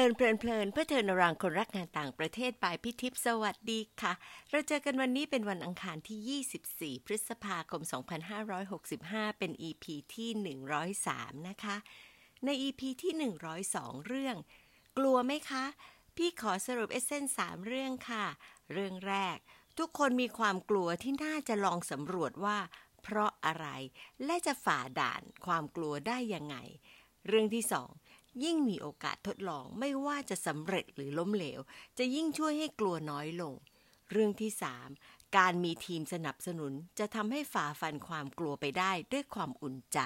ลินเพลินเพลินเพื่อเทินรังคนรักงานต่างประเทศปายพิทิพสวัสดีค่ะ เราเจอกันวันนี้เป็นวันอังคารที่ 24 พฤษภาคม 2565 เป็น EP ที่ 103 นะคะ ใน EP ที่ 102 เรื่อง กลัวไหมคะ พี่ขอสรุปเอเซนสามเรื่องค่ะ เรื่องแรก ทุกคนมีความกลัวที่น่าจะลองสำรวจว่า เพราะอะไร และจะฝ่าด่านความกลัวได้ยังไง เรื่องที่สอง ยิ่งมีโอกาสทดลองไม่ว่าจะสำเร็จหรือล้มเหลว จะยิ่งช่วยให้กลัวน้อยลง เรื่องที่สามการมีทีมสนับสนุนจะทำให้ฝ่าฟันความกลัวไปได้ด้วยความอุ่นใจ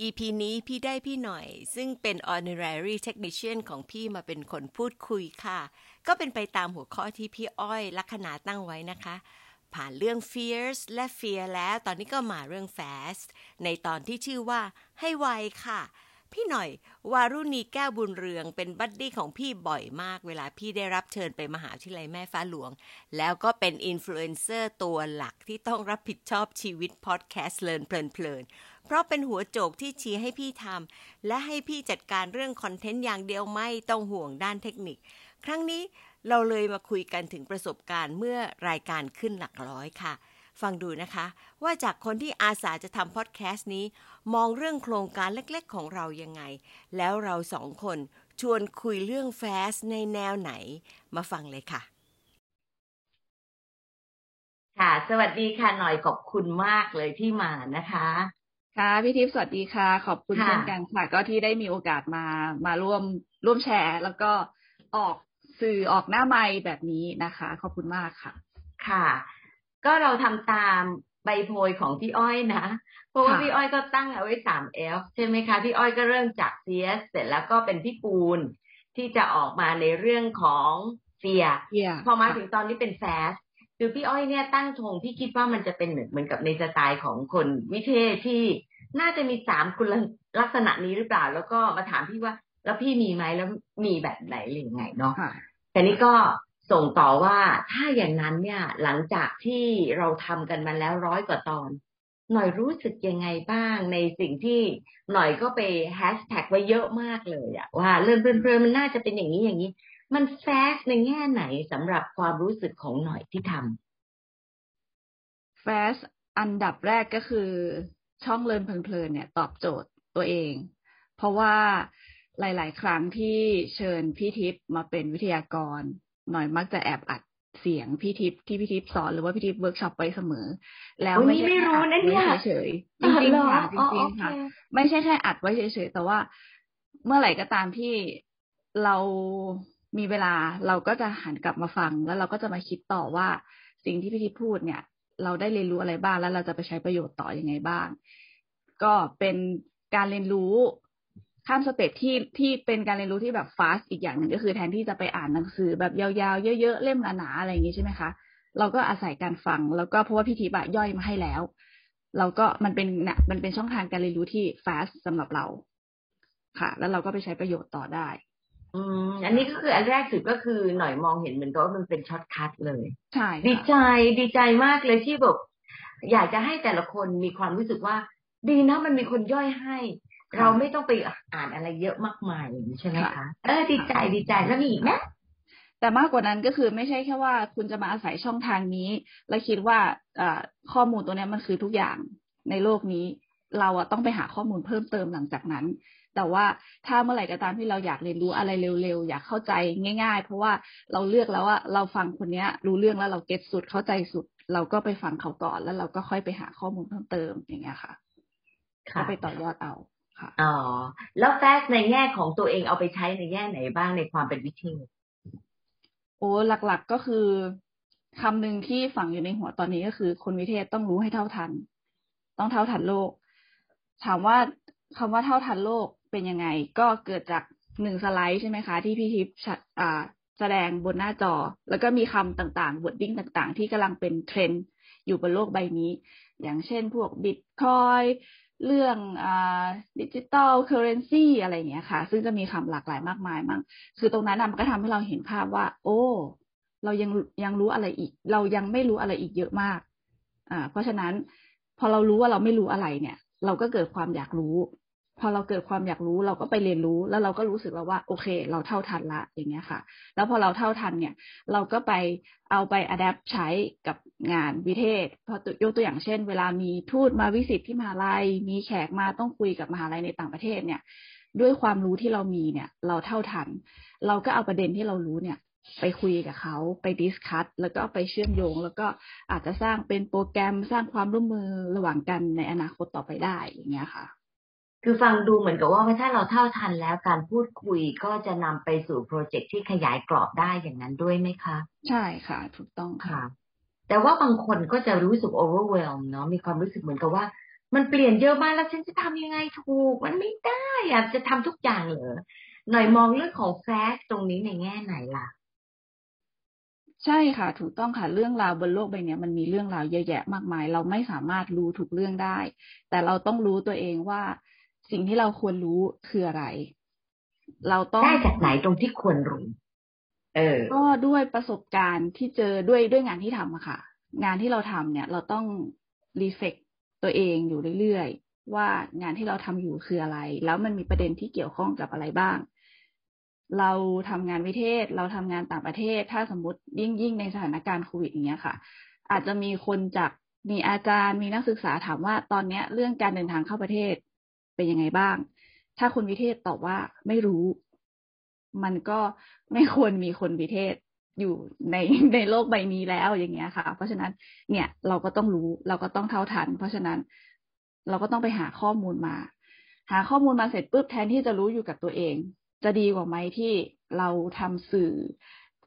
EP นี้พี่ได้พี่หน่อย ซึ่งเป็น honorary technician ของพี่มาเป็นคนพูดคุยค่ะ ก็เป็นไปตามหัวข้อที่พี่อ้อยลัคนาตั้งไว้นะคะ ผ่านเรื่อง fierce และ fear แล้ว ตอนนี้ก็มาเรื่อง fast ในตอนที่ชื่อว่าให้ไวค่ะ พี่หน่อยวารุณีแก้วบุญเรืองเป็น buddy ของพี่บ่อยมาก เวลาพี่ได้รับเชิญไปมหาวิทยาลัยแม่ฟ้าหลวง แล้วก็เป็นอินฟลูเอนเซอร์ตัวหลักที่ต้องรับผิดชอบชีวิตพอดแคสต์ Learn เพลินๆเพราะเป็นหัวโจกที่ชี้ให้พี่ทำและให้พี่จัดการเรื่อง content อย่างเดียวไม่ต้องห่วงด้านเทคนิค ครั้งนี้เราเลยมาคุยกันถึงประสบการณ์เมื่อรายการขึ้นหลักร้อยค่ะ ฟังดูนะคะ ว่าจากคนที่อาสาจะทำพอดแคสต์นี้ มองเรื่องโครงการเล็กๆ ของเรายังไง แล้วเราสองคนชวนคุยเรื่องแฟสในแนวไหน มาฟังเลยค่ะ ค่ะ สวัสดีค่ะหน่อยขอบคุณมากเลยที่มานะคะค่ะพี่ทิพย์สวัสดีค่ะ ขอบคุณค่ะเช่นกันค่ะก็ที่ได้มีโอกาสมามาร่วมร่วมแชร์ แล้วก็ออกสื่อออกหน้าไมค์แบบนี้นะคะ ขอบคุณมากค่ะ ค่ะ ก็เราทำตามใบโพยของพี่อ้อยนะ เพราะว่าค่ะพี่อ้อยก็ตั้งเอาไว้สามเอฟใช่ไหมคะ พี่อ้อยก็เริ่มจากเซียสเสร็จแล้วก็เป็นพี่ปูนที่จะออกมาในเรื่องของเฟียเยี่ยพอมาถึงตอนนี้เป็นแฟสคือพี่อ้อยเนี่ยตั้งธงพี่คิดว่ามันจะเป็นเหมือนเหมือนกับในสไตล์ของคนวิเทศที่น่าจะมีสามคุณลักษณะนี้หรือเปล่า แล้วก็มาถามพี่ว่า แล้วพี่มีไหมแล้วมีแบบไหนหรือยังไงเนาะค่ะแต่นี่ก็ ส่งต่อว่าถ้าอย่างนั้นเนี่ย หลังจากที่เราทำกันมาแล้วร้อยกว่าตอน หน่อยรู้สึกยังไงบ้างในสิ่งที่หน่อยก็ไปแฮชแท็กไว้เยอะมากเลยอะว่าเรื่องเพลินๆมันน่าจะเป็นอย่างนี้อย่างนี้ มันแฟกในแง่ไหนสำหรับความรู้สึกของหน่อยที่ทำแฟสอันดับแรกก็คือช่อง Learn เพลินๆเนี่ย ตอบโจทย์ตัวเอง เพราะว่าหลาย ๆ ครั้งที่เชิญพี่ทิพย์มาเป็นวิทยากร หน่อยมักจะแอบอัดเสียงพี่ทิพย์ที่พี่ทิพย์สอนหรือว่าพี่ทิพย์เวิร์กช็อปไปเสมอ แล้วโอ้ยไม่นี่ใช่ไม่รู้แค่อัดนะเนี่ยไว้เฉยๆจริงๆค่ะจอ๋อริงโอๆเคค่ะ ไม่ใช่แค่อัดไว้เฉยๆแต่ว่าเมื่อไหร่ก็ตามที่เรามีเวลาเราก็จะหันกลับมาฟัง แล้วเราก็จะมาคิดต่อว่าสิ่งที่พี่ทิพย์พูดเนี่ย เราได้เรียนรู้อะไรบ้างแล้วเราจะไปใช้ประโยชน์ต่ออยังไงบ้าง ก็เป็นการเรียนรู้ ข้าม step ที่ที่เป็นการเรียนรู้ที่แบบ fast อีกอย่างหนึ่งก็คือแทนที่จะไปอ่านหนังสือแบบยาวๆ เยอะๆ เล่มหนาๆอะไรอย่างงี้ใช่ไหมคะ เราก็อาศัยการฟังแล้วก็เพราะว่าพี่ทิพย์อะย่อยมาให้แล้ว เราก็มันเป็นนะมันเป็นช่องทางการเรียนรู้ที่ fast สำหรับเรา ค่ะ แล้วเราก็ไปใช้ประโยชน์ต่อได้ อืมอันนี้ก็คืออันแรกสุดก็คือหน่อยมองเห็นเหมือนกับว่ามันเป็น shortcut เลยใช่ดีค่ะใจดีใจมากเลยที่แบบอยากจะให้แต่ละคนมีความรู้สึกว่า ดีนะมันมีคนย่อยให้ เราไม่ต้องไปอ่านอะไรเยอะมากมายอย่างนี้ใช่ไหมคะเออดีใจดีใจแล้วมีอีกไหมแต่มากกว่านั้นก็คือไม่ใช่แค่ว่าคุณจะมาอาศัยช่องทางนี้ แล้วคิดว่าเอ่อข้อมูลตัวเนี้ยมันคือทุกอย่างในโลกนี้ เราอะต้องไปหาข้อมูลเพิ่มเติมหลังจากนั้น แต่ว่าถ้าเมื่อไหร่ก็ตามที่เราอยากเรียนรู้อะไรเร็วๆอยากเข้าใจง่าย ๆ เพราะว่าเราเลือกแล้วว่าเราฟังคนเนี้ยรู้เรื่องแล้วเราเก็ตสุดเข้าใจสุด เราก็ไปฟังเขาก่อนแล้วเราก็ค่อยไปหาข้อมูลเพิ่มเติมอย่างเงี้ยค่ะก็ไปต่อยอดเอา ค่ะอ๋อแล้วแฟกในแง่ของตัวเองเอาไปใช้ในแง่ไหนบ้างในความเป็นวิทยาโอ้หลักๆก็คือคำหนึ่งที่ฝังอยู่ในหัวตอนนี้ก็คือ คนวิเทศต้องรู้ให้เท่าทัน ต้องเท่าทันโลก ถามว่าคำว่าเท่าทันโลกเป็นยังไง ก็เกิดจากหนึ่งสไลด์ใช่ไหมคะ ที่พี่ทิพย์แชร์อ่าแสดงบนหน้าจอ แล้วก็มีคำต่างๆ wording ต่างๆ ที่กำลังเป็นเทรนด์อยู่บนโลกใบนี้ อย่างเช่นพวกบิตคอยเรื่อง digital currency อะไรอย่างเงี้ยค่ะ ซึ่งจะมีคำหลากหลายมากมายมากคือตรงนั้นน่ะมันก็ทำให้เราเห็นภาพว่า โอ้ เรายังยังรู้อะไรอีก เรายังไม่รู้อะไรอีกเยอะมาก อ่า เพราะฉะนั้นพอเรารู้ว่าเราไม่รู้อะไรเนี่ย เราก็เกิดความอยากรู้ พอเราเกิดความอยากรู้เราก็ไปเรียนรู้แล้วเราก็รู้สึกแล้วว่า โอเค เราเท่าทันละอย่างเงี้ยค่ะ แล้วพอเราเท่าทันเนี่ย เราก็ไปเอาไปอัดแอปใช้กับงานวิเทศพอยกตัวอย่างเช่น เวลามีทูตมาวิสิตที่มหาลัย มีแขกมาต้องคุยกับมหาลัยในต่างประเทศเนี่ย ด้วยความรู้ที่เรามีเนี่ย เราเท่าทัน เราก็เอาประเด็นที่เรารู้เนี่ยไปคุยกับเขาไปดิสคัตแล้วก็ไปเชื่อมโยง แล้วก็อาจจะสร้างเป็นโปรแกรมสร้างความร่วมมือระหว่างกันในอนาคตต่อไปได้อย่างเงี้ยค่ะ คือฟังดูเหมือนกับว่าถ้าเราเท่าทันแล้วการพูดคุยก็จะนำไปสู่โปรเจกต์ที่ขยายกรอบได้อย่างนั้นด้วยไหมคะ ใช่ค่ะ ถูกต้องค่ะ แต่ว่าบางคนก็จะรู้สึก overwhelm เนาะมีความรู้สึกเหมือนกับว่า มันเปลี่ยนเยอะมากแล้วฉันจะทำยังไงถูก มันไม่ได้อะจะทำทุกอย่างเหรอหน่อยมองเรื่องของแฟกตรงนี้ในแง่ไหนล่ะใช่ค่ะ ถูกต้องค่ะเรื่องราวบนโลกใบนี้มันมีเรื่องราวเยอะแยะมากมาย เราไม่สามารถรู้ทุกเรื่องได้ แต่เราต้องรู้ตัวเองว่า สิ่งที่เราควรรู้คืออะไร เราต้องได้จากไหนตรงที่ควรรู้เออ ก็ด้วยประสบการณ์ที่เจอด้วยด้วยงานที่ทำอะค่ะ งานที่เราทำเนี่ย เราต้องรีเฟกตัวเองอยู่เรื่อยๆว่างานที่เราทำอยู่คืออะไร แล้วมันมีประเด็นที่เกี่ยวข้องกับอะไรบ้าง เราทำงานวิเทศ เราทำงานต่างประเทศ ถ้าสมมติยิ่งยิ่งในสถานการณ์โควิดอย่างเงี้ยค่ะ อาจจะมีคนจากมีอาจารย์มีนักศึกษาถามว่าตอนเนี้ย เรื่องการเดินทางเข้าประเทศ เป็นยังไงบ้าง ถ้าคนวิเทศตอบว่าไม่รู้ มันก็ไม่ควรมีคนวิเทศอยู่ในในโลกใบนี้แล้วอย่างเงี้ยค่ะ เพราะฉะนั้นเนี่ยเราก็ต้องรู้เราก็ต้องเท่าทัน เพราะฉะนั้นเราก็ต้องไปหาข้อมูลมา หาข้อมูลมาเสร็จปุ๊บแทนที่จะรู้อยู่กับตัวเอง จะดีกว่าไหมที่เราทำสื่อ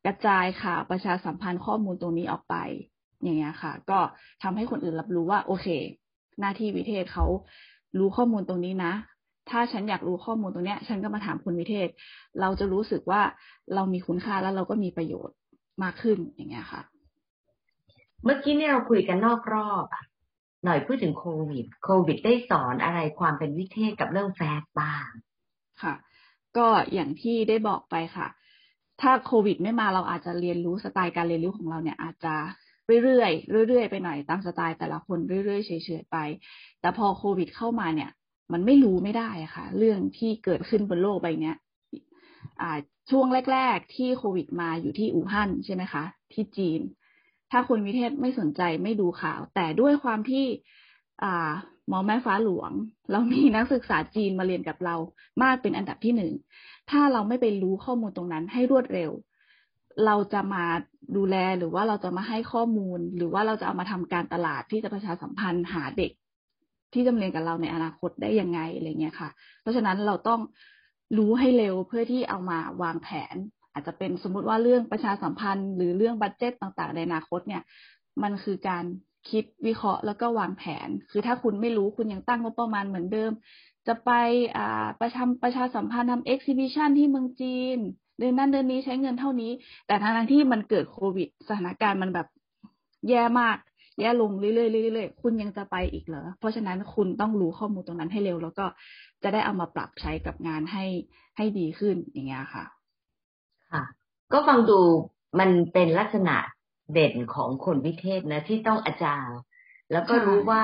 กระจายข่าวประชาสัมพันธ์ข้อมูลตรงนี้ออกไป อย่างเงี้ยค่ะ ก็ทำให้คนอื่นรับรู้ว่า โอเค หน้าที่วิเทศเขา รู้ข้อมูลตรงนี้นะ ถ้าฉันอยากรู้ข้อมูลตรงเนี้ย ฉันก็มาถามคุณวิเทศ เราจะรู้สึกว่าเรามีคุณค่าแล้วเราก็มีประโยชน์มากขึ้นอย่างเงี้ยค่ะ เมื่อกี้เนี่ยเราคุยกันนอกรอบอะหน่อยพูดถึงโควิด โควิดได้สอนอะไรความเป็นวิเทศกับเรื่องแฟสบ้าง ค่ะ ก็อย่างที่ได้บอกไปค่ะ ถ้าโควิดไม่มาเราอาจจะเรียนรู้สไตล์การเรียนรู้ของเราเนี่ย อาจจะ เรื่อยๆเรื่อยๆไปหน่อยตามสไตล์แต่ละคนเรื่อยๆเฉยๆไป แต่พอโควิดเข้ามาเนี่ย มันไม่รู้ไม่ได้อะค่ะ เรื่องที่เกิดขึ้นบนโลกใบนี้ช่วงแรก ๆ ที่โควิดมาอยู่ที่อู่ฮั่นใช่ไหมคะ ที่จีน ถ้าคนวิเทศไม่สนใจไม่ดูข่าว แต่ด้วยความที่หมอแม่ฟ้าหลวง เรามีนักศึกษาจีนมาเรียนกับเรามากเป็นอันดับที่หนึ่ง ถ้าเราไม่ไปรู้ข้อมูลตรงนั้นให้รวดเร็ว เราจะมา ดูแลหรือว่าเราจะมาให้ข้อมูล หรือว่าเราจะเอามาทำการตลาดที่จะประชาสัมพันธ์หาเด็ก ที่จะเรียนกับเราในอนาคตได้ยังไงอะไรเงี้ยค่ะ เพราะฉะนั้นเราต้องรู้ให้เร็วเพื่อที่เอามาวางแผน อาจจะเป็นสมมุติว่าเรื่องประชาสัมพันธ์ หรือเรื่องบัตเจ็ตต่างๆ ในอนาคตเนี่ย มันคือการคิดวิเคราะห์แล้วก็วางแผน คือถ้าคุณไม่รู้คุณยังตั้งงบประมาณเหมือนเดิม จะไปอ่าประชาประชาสัมพันธ์ทำเอ็กซิบิชันที่เมืองจีน เดือนนั้นเดือนนี้ใช้เงินเท่านี้ แต่ทั้งที่มันเกิดโควิด สถานการณ์มันแบบแย่มาก แย่ลงเรื่อยๆเรื่อยๆคุณยังจะไปอีกเหรอ เพราะฉะนั้นคุณต้องรู้ข้อมูลตรงนั้นให้เร็ว แล้วก็จะได้เอามาปรับใช้กับงานให้ให้ดีขึ้นอย่างเงี้ยค่ะ ค่ะ ก็ฟังดูมันเป็นลักษณะเด่นของคนวิเทศนะ ที่ต้องอาจารย์ แล้วก็รู้ว่า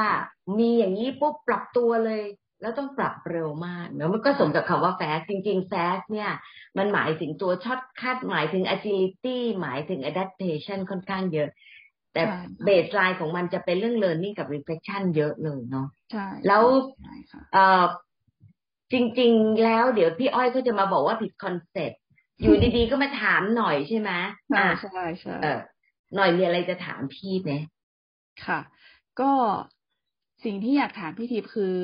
มีอย่างนี้ปุ๊บปรับตัวเลย แล้วต้องปรับเร็วมากเนอะมันก็สมกับคำว่า fast จริง ๆ fast เนี่ย มันหมายถึงตัว shortcut หมายถึง agility หมายถึง adaptation ค่อนข้างเยอะ แต่ baseline ของมันจะเป็นเรื่อง learning กับ reflection เยอะเลยเนาะใช่แล้วเออจริง ๆ แล้วเดี๋ยวพี่อ้อยก็จะมาบอกว่าผิด concept อยู่ดีๆ ก็มาถามหน่อยใช่ไหมอ่าใช่ใช่หน่อยมีอะไรจะถามพี่ไหมค่ะ ก็ สิ่งที่อยากถามพี่ทิพย์คือ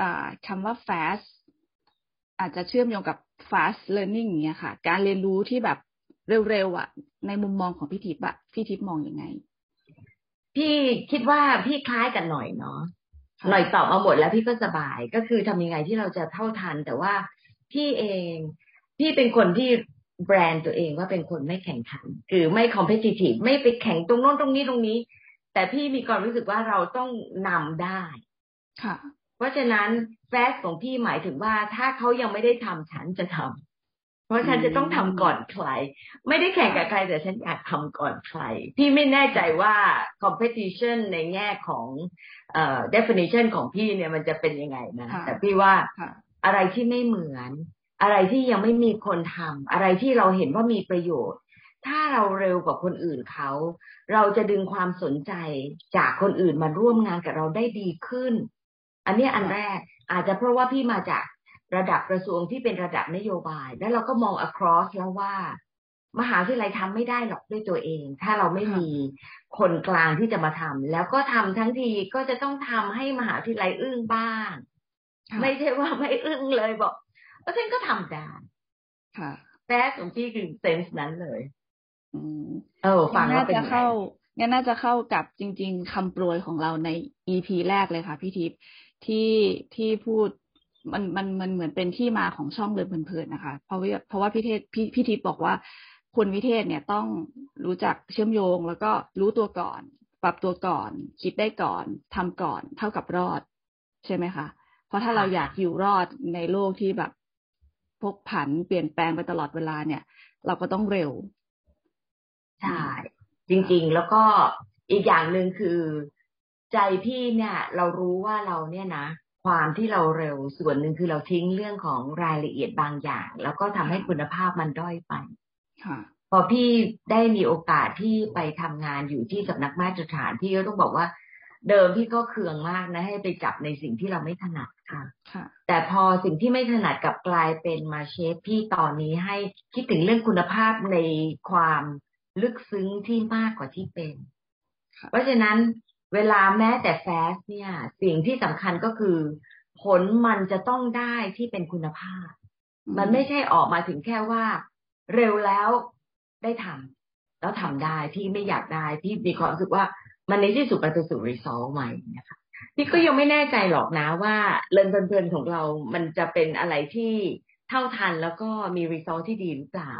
อคำว่า fast อาจจะเชื่อมโยงกับ fast learning อย่างเงี้ยค่ะ การเรียนรู้ที่แบบเร็วๆอะ ในมุมมองของพี่ทิพย์อะพี่ทิพย์มองอยังไง พี่คิดว่าพี่คล้ายกันหน่อยเนาะหน่อยตอบมาหมดแล้วพี่ก็สบายก็คือทำยังไงที่เราจะเท่าทัน แต่ว่าพี่เองพี่เป็นคนที่แบรนด์ตัวเองว่าเป็นคนไม่แข่งขัน คือไม่ competitive ไม่ไปแข่งตรงโน้นตรงนี้ตรงนี้ แต่พี่มีความรู้สึกว่าเราต้องนำได้ ค่ะ เพราะฉะนั้นแฟสของพี่หมายถึงว่าถ้าเขายังไม่ได้ทำฉันจะทำเพราะฉันจะต้องทำก่อนใคร ไม่ได้แข่งกับใครแต่ฉันอยากทำก่อนใคร พี่ไม่แน่ใจว่า competition ในแง่ของเอ่อ definition ของพี่เนี่ยมันจะเป็นยังไงนะ แต่พี่ว่าอะไรที่ไม่เหมือน อะไรที่ยังไม่มีคนทำอะไรที่เราเห็นว่ามีประโยชน์ ถ้าเราเร็วกว่าคนอื่นเขา เราจะดึงความสนใจจากคนอื่นมาร่วมงานกับเราได้ดีขึ้น อันนี้อันแรกอาจจะเพราะว่าพี่มาจากระดับกระทรวงที่เป็นระดับนโยบาย แล้วเราก็มอง across แล้วว่า มหาวิทยาลัยทำไม่ได้หรอกด้วยตัวเอง ถ้าเราไม่มีคนกลางที่จะมาทำแล้วก็ทำทั้งทีก็จะต้องทำให้มหาวิทยาลัยอึ้งบ้าง ไม่ใช่ว่าไม่อึ้งเลยบอกเพราะฉะนั้นก็ทำได้ค่ะแต่ของพี่คือเซนส์นั้นเลยอืม เออฟังแล้วเป็นไงเข้างั้นน่าจะเข้ากับจริง ๆคำโปรยของเราใน EP แรกเลยค่ะพี่ทิพย์ที่ที่พูดมันมันมันเหมือนเป็นที่มาของช่องเลยเพลินๆนะคะ เพราะว่าเพราะว่าพี่เทศพี่พี่ทิพย์บอกว่าคนวิเทศเนี่ยต้องรู้จักเชื่อมโยง แล้วก็รู้ตัวก่อน ปรับตัวก่อน คิดได้ก่อนทำก่อน เท่ากับรอด ใช่ไหมคะ เพราะถ้าเราอยากอยู่รอดในโลกที่แบบพกผันเปลี่ยนแปลงไปตลอดเวลาเนี่ย เราก็ต้องเร็ว ใช่จริง ๆ แล้วก็อีกอย่างหนึ่งคือใจพี่เนี่ย เรารู้ว่าเราเนี่ยนะความที่เราเร็วส่วนหนึ่งคือเราทิ้งเรื่องของรายละเอียดบางอย่าง แล้วก็ทำให้คุณภาพมันด้อยไปพอพี่ได้มีโอกาสที่ไปทำงานอยู่ที่สำนักมาตรฐานพี่ก็ต้องบอกว่า เดิมพี่ก็เคืองมากนะ ให้ไปจับในสิ่งที่เราไม่ถนัดค่ะแต่พอสิ่งที่ไม่ถนัดกับกลายเป็นมาเชฟพี่ตอนนี้ให้คิดถึงเรื่องคุณภาพในความ ลึกซึ้งที่มากกว่าที่เป็น เพราะฉะนั้นเวลาแม้แต่แฟสเนี่ย สิ่งที่สำคัญก็คือ ผลมันจะต้องได้ที่เป็นคุณภาพ มันไม่ใช่ออกมาถึงแค่ว่า เร็วแล้วได้ทำแล้วทำได้ที่ไม่อยากได้ที่มีความรู้สึกว่ามันในที่สุดมันจะสู่รีซอลใหม่นะคะพี่ก็ยังไม่แน่ใจหรอกนะว่าเรินเพลินๆของเรา มันจะเป็นอะไรที่เท่าทันแล้วก็มีรีซอลที่ดีหรือเปล่า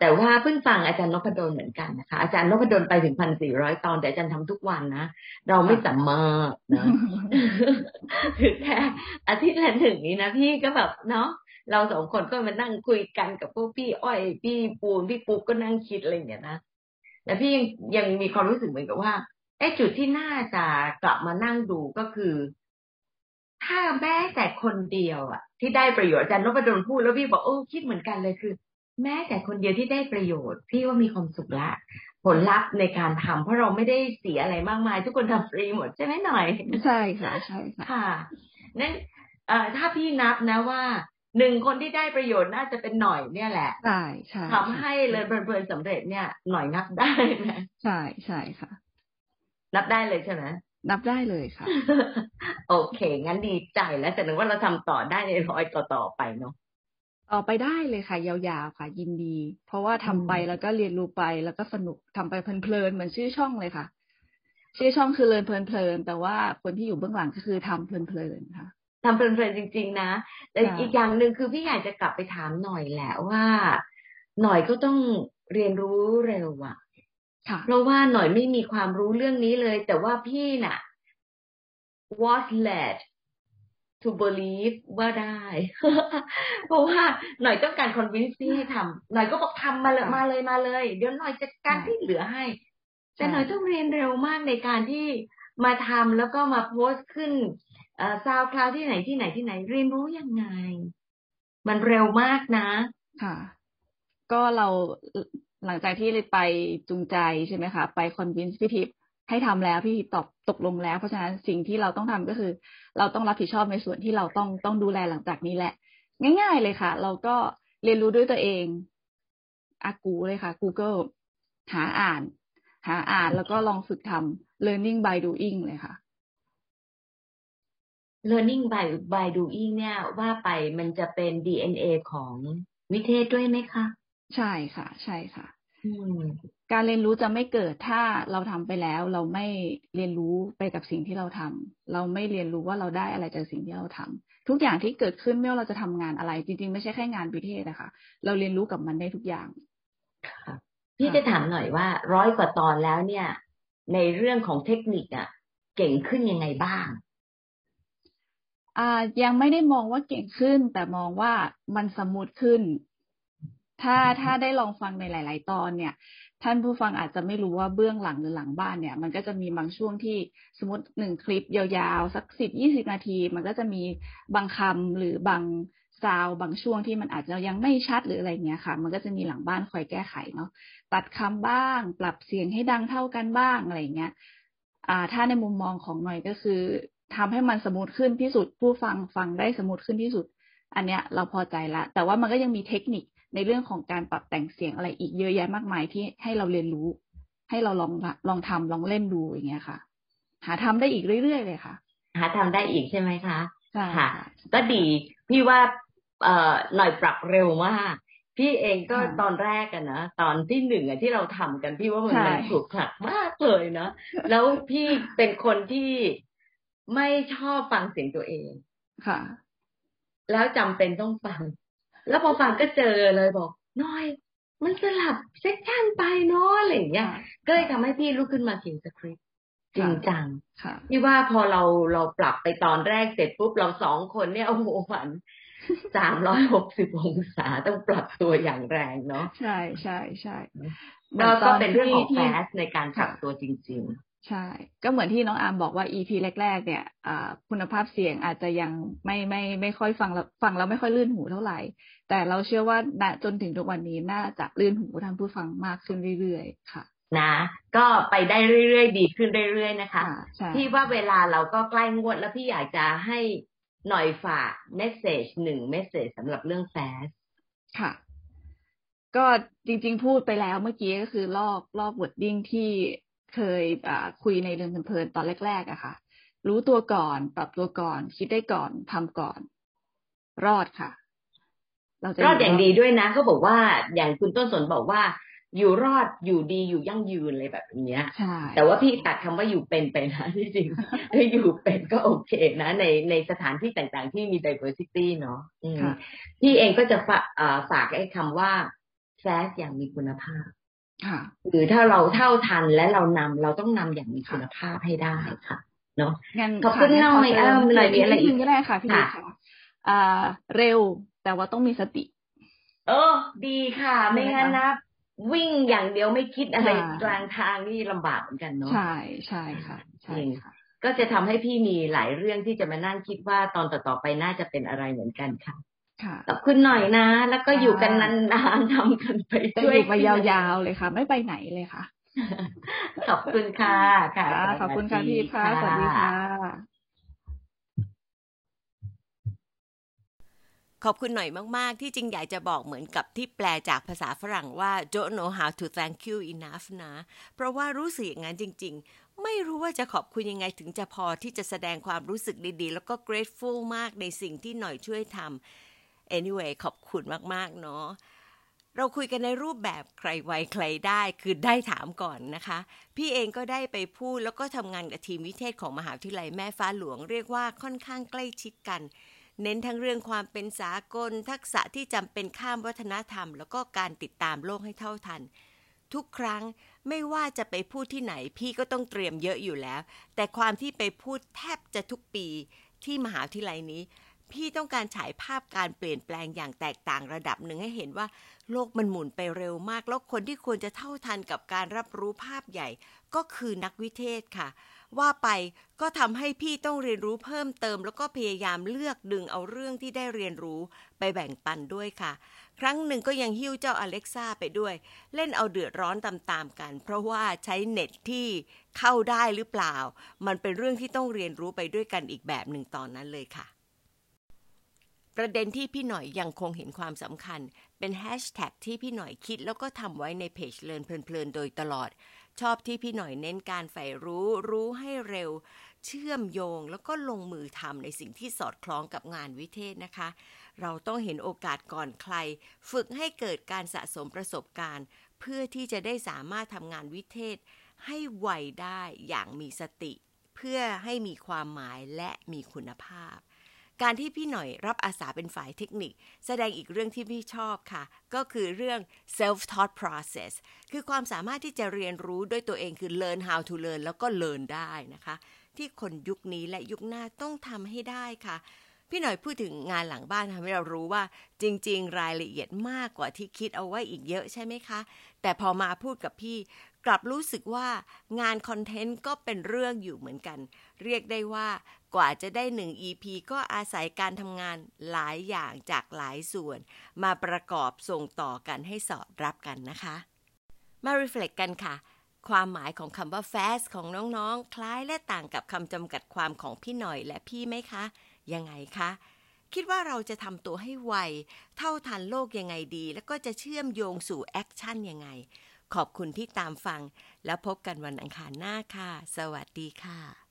แต่ว่าเพิ่งฟังอาจารย์นพดลเหมือนกันนะคะ อาจารย์นพดลไปถึงพันสี่ร้อยตอน แต่อาจารย์ทำทุกวันนะ เราไม่สามารถนะคือแค่อาทิตย์ละหนึ่งนี้นะพี่ก็แบบเนาะเราสองคนก็มานั่งคุยกันกับพวกพี่อ้อยพี่ปูนพี่ปุ๊กก็นั่งคิดอะไรอย่างเงี้ยนะแต่พี่ยังยังมีความรู้สึกเหมือนกับว่าไอ้จุดที่น่าจะกลับมานั่งดูก็คือ ถ้าแม้แต่คนเดียว อะ ที่ได้ประโยชน์อาจารย์นพดลพูดแล้วพี่บอกโอ้คิดเหมือนกันเลยคือ แม้แต่คนเดียวที่ได้ประโยชน์ พี่ว่ามีความสุขละผลลัพธ์ในการทำเพราะเราไม่ได้เสียอะไรมากมาย ทุกคนทำฟรีหมดใช่ไหมหน่อย ใช่ค่ะใช่ค่ะค่ะนั่นเอ่อถ้าพี่นับนะว่าหนึ่งคนที่ได้ประโยชน์น่าจะเป็นหน่อยเนี่ยแหละใช่ใช่ทำให้เลยเพลินๆสำเร็จเนี่ย หน่อยนับได้ไหมใช่ใช่ค่ะ นับได้เลยใช่ไหมนับได้เลยค่ะ โอเค งั้นดีใจแล้วแต่นึกว่าเราทำต่อได้ในร้อยต่อๆไปเนาะ ต่อไปได้เลยค่ะ ยาวๆค่ะ ยินดี เพราะว่าทำไปแล้วก็เรียนรู้ไปแล้วก็สนุกทำไปเพลินๆเหมือนชื่อช่องเลยค่ะ ชื่อช่องคือเรียนเพลินๆแต่ว่าคนที่อยู่เบื้องหลังก็คือทำเพลินๆค่ะทำเพลินๆจริง ๆ นะแต่อีกอย่างหนึ่งคือพี่อยากจะกลับไปถามหน่อยแหละว่า หน่อยก็ต้องเรียนรู้เร็วอะเพราะว่าหน่อยไม่มีความรู้เรื่องนี้เลย แต่ว่าพี่น่ะ was led to believe ว่าได้ เพราะว่าหน่อยต้องการ convince พี่ให้ทำหน่อยก็บอกทำมาเลยมาเลยมาเลย เดี๋ยวหน่อยจัดการที่เหลือให้ แต่หน่อยต้องเรียนเร็วมากในการที่มาทำแล้วก็มาโพสต์ขึ้นซาวคลาวที่ไหนที่ไหนที่ไหนเรียนรู้ยังไง มันเร็วมากนะ ค่ะ ก็เราหลังจากที่ไปจูงใจใช่ไหมคะ ไปคอนวินส์พี่ทิพย์ ให้ทำแล้วพี่ตอบตกลงแล้ว เพราะฉะนั้นสิ่งที่เราต้องทำก็คือ เราต้องรับผิดชอบในส่วนที่เราต้องต้องดูแลหลังจากนี้แหละ ง่าย ๆ เลยค่ะ เราก็เรียนรู้ด้วยตัวเองอากูเลยค่ะ Google หาอ่าน หาอ่านแล้วก็ลองฝึกทำ learning by doing เลยค่ะ learning by by doing เนี่ย ว่าไปมันจะเป็น DNA ของวิเทศด้วยไหมคะ ใช่ค่ะ ใช่ค่ะ การเรียนรู้จะไม่เกิดถ้าเราทำไปแล้ว เราไม่เรียนรู้ไปกับสิ่งที่เราทำเราไม่เรียนรู้ว่าเราได้อะไรจากสิ่งที่เราทำทุกอย่างที่เกิดขึ้นไม่ว่าเราจะทำงานอะไร จริง ๆ ไม่ใช่แค่งานวิเทศนะคะ เราเรียนรู้กับมันได้ทุกอย่างพี่จะถามหน่อยว่า ร้อยกว่าตอนแล้วเนี่ย ในเรื่องของเทคนิคอะเก่งขึ้นยังไงบ้างอ่ายังไม่ได้มองว่าเก่งขึ้น แต่มองว่ามันสมูทขึ้น ถ้าถ้าได้ลองฟังในหลาย ๆ ตอนเนี่ย ท่านผู้ฟังอาจจะไม่รู้ว่าเบื้องหลังหรือหลังบ้านเนี่ย มันก็จะมีบางช่วงที่สมมติหนึ่งคลิปยาวๆ สักสิบยี่สิบนาที มันก็จะมีบางคำหรือบางซาวบางช่วงที่มันอาจจะยังไม่ชัดหรืออะไรเงี้ยค่ะ มันก็จะมีหลังบ้านคอยแก้ไขเนาะตัดคำบ้าง ปรับเสียงให้ดังเท่ากันบ้างอะไรเงี้ยอ่า ถ้าในมุมมองของหน่อยก็คือทำให้มัน smooth ขึ้นที่สุดผู้ฟังฟังได้ smooth ขึ้นที่สุด อันเนี้ยเราพอใจละ แต่ว่ามันก็ยังมีเทคนิค ในเรื่องของการปรับแต่งเสียงอะไรอีกเยอะแยะมากมายที่ให้เราเรียนรู้ ให้เราลองลองทำลองเล่นดูอย่างเงี้ยค่ะ หาทำได้อีกเรื่อยๆเลยค่ะ หาทำได้อีกใช่ไหมคะใช่ค่ะ ก็ดีพี่ว่าเอ่อหน่อยปรับเร็วมากพี่เองก็ตอนแรกอะนะตอนที่หนึ่งอะที่เราทำกันพี่ว่ามันมันถูกขลักมากเลยนะแล้วพี่เป็นคนที่ไม่ชอบฟังเสียงตัวเองค่ะ แล้วจำเป็นต้องฟัง แล้วพอฟังก็เจอเลยบอกน้อย มันสลับเซกชันไปเนาะอะไรอย่างเงี้ยก็เลยทำให้พี่ลุกขึ้นมาเขียนสคริปต์จริงจังค่ะพี่ว่าพอเราเราปรับไปตอนแรกเสร็จปุ๊บเราสองคนเนี่ยโอ้โหมันสามร้อยหกสิบองศาต้องปรับตัวอย่างแรงเนาะใช่ใช่ใช่ก็ก็เป็นเรื่องของที่แฟสในการปรับตัวจริง ใช่ ก็เหมือนที่น้องอาร์มบอกว่า EP แรก ๆ เนี่ยคุณภาพเสียงอาจจะยังไม่ไม่ไม่ค่อยฟังแล้วฟังแล้วไม่ค่อยลื่นหูเท่าไหร่ แต่เราเชื่อว่าณจนถึงทุกวันนี้น่าจะลื่นหูท่านผู้ฟังมากขึ้นเรื่อยๆค่ะๆนะ ก็ไปได้เรื่อยๆดีขึ้นเรื่อยๆนะคะใช่พี่ว่าเวลาเราก็ใกล้งวดแล้วพี่อยากจะให้หน่อยฝาก message หนึ่ง message สำหรับเรื่อง fast ค่ะก็จริง ๆ พูดไปแล้วเมื่อกี้ก็คือลอกลอก wordingที่ เคยคุยในเรื่องเพลินๆตอนแรกๆอะค่ะ รู้ตัวก่อน ปรับตัวก่อน คิดได้ก่อนทำก่อน รอดค่ะ เราจะรอดอย่างดีด้วยนะเขาบอกว่าอย่างคุณต้นสนบอกว่า อยู่รอดอยู่ดีอยู่ยั่งยืนเลยแบบนี้ใช่แต่ว่าพี่ตัดคำว่าอยู่เป็นไปนะที่จริงให้อยู่เป็นก็โอเคนะ ในในสถานที่ต่างๆ ที่มี diversity เนาะพี่เองก็จะฝากฝากไอ้คำว่าแฟสอย่างมีคุณภาพค่ะ หรือถ้าเราเท่าทันและเรานำเราต้องนำอย่างมีคุณภาพให้ได้ค่ะ เนาะงั้นขอบคุณน้อยเออหน่อยมีอะไรอีกก็ได้ค่ะพี่ค่ะอ่าเร็วแต่ว่าต้องมีสติ เออ ดีค่ะ ไม่งั้นนะวิ่งอย่างเดียวไม่คิดอะไรกลางทางนี่ลำบากเหมือนกันเนาะใช่ใช่ค่ะใช่ค่ะก็จะทำให้พี่มีหลายเรื่องที่จะมานั่งคิดว่าตอนต่อๆไปน่าจะเป็นอะไรเหมือนกันค่ะ ขอบคุณหน่อยนะ แล้วก็อยู่กันนานๆทำกันไปจะอยู่ไปยาวๆเลยค่ะ ไม่ไปไหนเลยค่ะ ขอบคุณค่ะค่ะ ขอบคุณค่ะพี่ค่ะสวัสดีค่ะ ขอบคุณหน่อยมากๆ ที่จริงอยากจะบอกเหมือนกับที่แปลจากภาษาฝรั่งว่า don't know how to thank you enough นะ เพราะว่ารู้สึกอย่างนั้นจริง ๆไม่รู้ว่าจะขอบคุณยังไงถึงจะพอที่จะแสดงความรู้สึกดีๆ แล้วก็ grateful มากในสิ่งที่หน่อยช่วยทำ anyway ขอบคุณมากๆเนาะเราคุยกันในรูปแบบใครไวใครได้คือได้ถามก่อนนะคะ พี่เองก็ได้ไปพูดแล้วก็ทำงานกับทีมวิเทศของมหาวิทยาลัยแม่ฟ้าหลวง เรียกว่าค่อนข้างใกล้ชิดกัน เน้นทั้งเรื่องความเป็นสากล ทักษะที่จำเป็นข้ามวัฒนธรรม แล้วก็การติดตามโลกให้เท่าทัน ทุกครั้งไม่ว่าจะไปพูดที่ไหนพี่ก็ต้องเตรียมเยอะอยู่แล้ว แต่ความที่ไปพูดแทบจะทุกปีที่มหาวิทยาลัยนี้ พี่ต้องการฉายภาพการเปลี่ยนแปลงอย่างแตกต่างระดับหนึ่งให้เห็นว่า โลกมันหมุนไปเร็วมาก แล้วคนที่ควรจะเท่าทันกับการรับรู้ภาพใหญ่ ก็คือนักวิเทศค่ะ ว่าไปก็ทำให้พี่ต้องเรียนรู้เพิ่มเติม แล้วก็พยายามเลือกดึงเอาเรื่องที่ได้เรียนรู้ไปแบ่งปันด้วยค่ะ ครั้งหนึ่งก็ยังหิ้วเจ้าอเล็กซ่าไปด้วย เล่นเอาเดือดร้อนตามๆกัน เพราะว่าใช้เน็ตที่เข้าได้หรือเปล่า มันเป็นเรื่องที่ต้องเรียนรู้ไปด้วยกันอีกแบบหนึ่งตอนนั้นเลยค่ะ ประเด็นที่พี่หน่อยยังคงเห็นความสำคัญ เป็นแฮชแท็กที่พี่หน่อยคิดแล้วก็ทำไว้ในเพจเลินเพลินๆโดยตลอด ชอบที่พี่หน่อยเน้นการใฝ่รู้รู้ให้เร็ว เชื่อมโยงแล้วก็ลงมือทำในสิ่งที่สอดคล้องกับงานวิเทศนะคะ เราต้องเห็นโอกาสก่อนใคร ฝึกให้เกิดการสะสมประสบการณ์ เพื่อที่จะได้สามารถทำงานวิเทศ ให้ไวได้อย่างมีสติ เพื่อให้มีความหมายและมีคุณภาพ การที่พี่หน่อยรับอาสาเป็นฝ่ายเทคนิค แสดงอีกเรื่องที่พี่ชอบค่ะ ก็คือเรื่อง self taught process คือความสามารถที่จะเรียนรู้ด้วยตัวเองคือ learn how to learn แล้วก็ learn ได้นะคะ ที่คนยุคนี้และยุคหน้าต้องทำให้ได้ค่ะ พี่หน่อยพูดถึงงานหลังบ้านทำให้เรารู้ว่า จริง ๆ รายละเอียดมากกว่าที่คิดเอาไว้อีกเยอะใช่ไหมคะ แต่พอมาพูดกับพี่ กลับรู้สึกว่างานคอนเทนต์ก็เป็นเรื่องอยู่เหมือนกัน เรียกได้ว่ากว่าจะได้หนึ่ง EP ก็อาศัยการทำงานหลายอย่างจากหลายส่วน มาประกอบส่งต่อกันให้สอดรับกันนะคะ มา reflect กันค่ะ ความหมายของคำว่า fast ของน้องๆ คล้ายและต่างกับคำจำกัดความของพี่หน่อยและพี่ไหมคะ ยังไงคะคิดว่าเราจะทำตัวให้ไว เท่าทันโลกยังไงดี แล้วก็จะเชื่อมโยงสู่แอคชั่นยังไง ขอบคุณที่ตามฟัง แล้วพบกันวันอังคารหน้าค่ะ สวัสดีค่ะ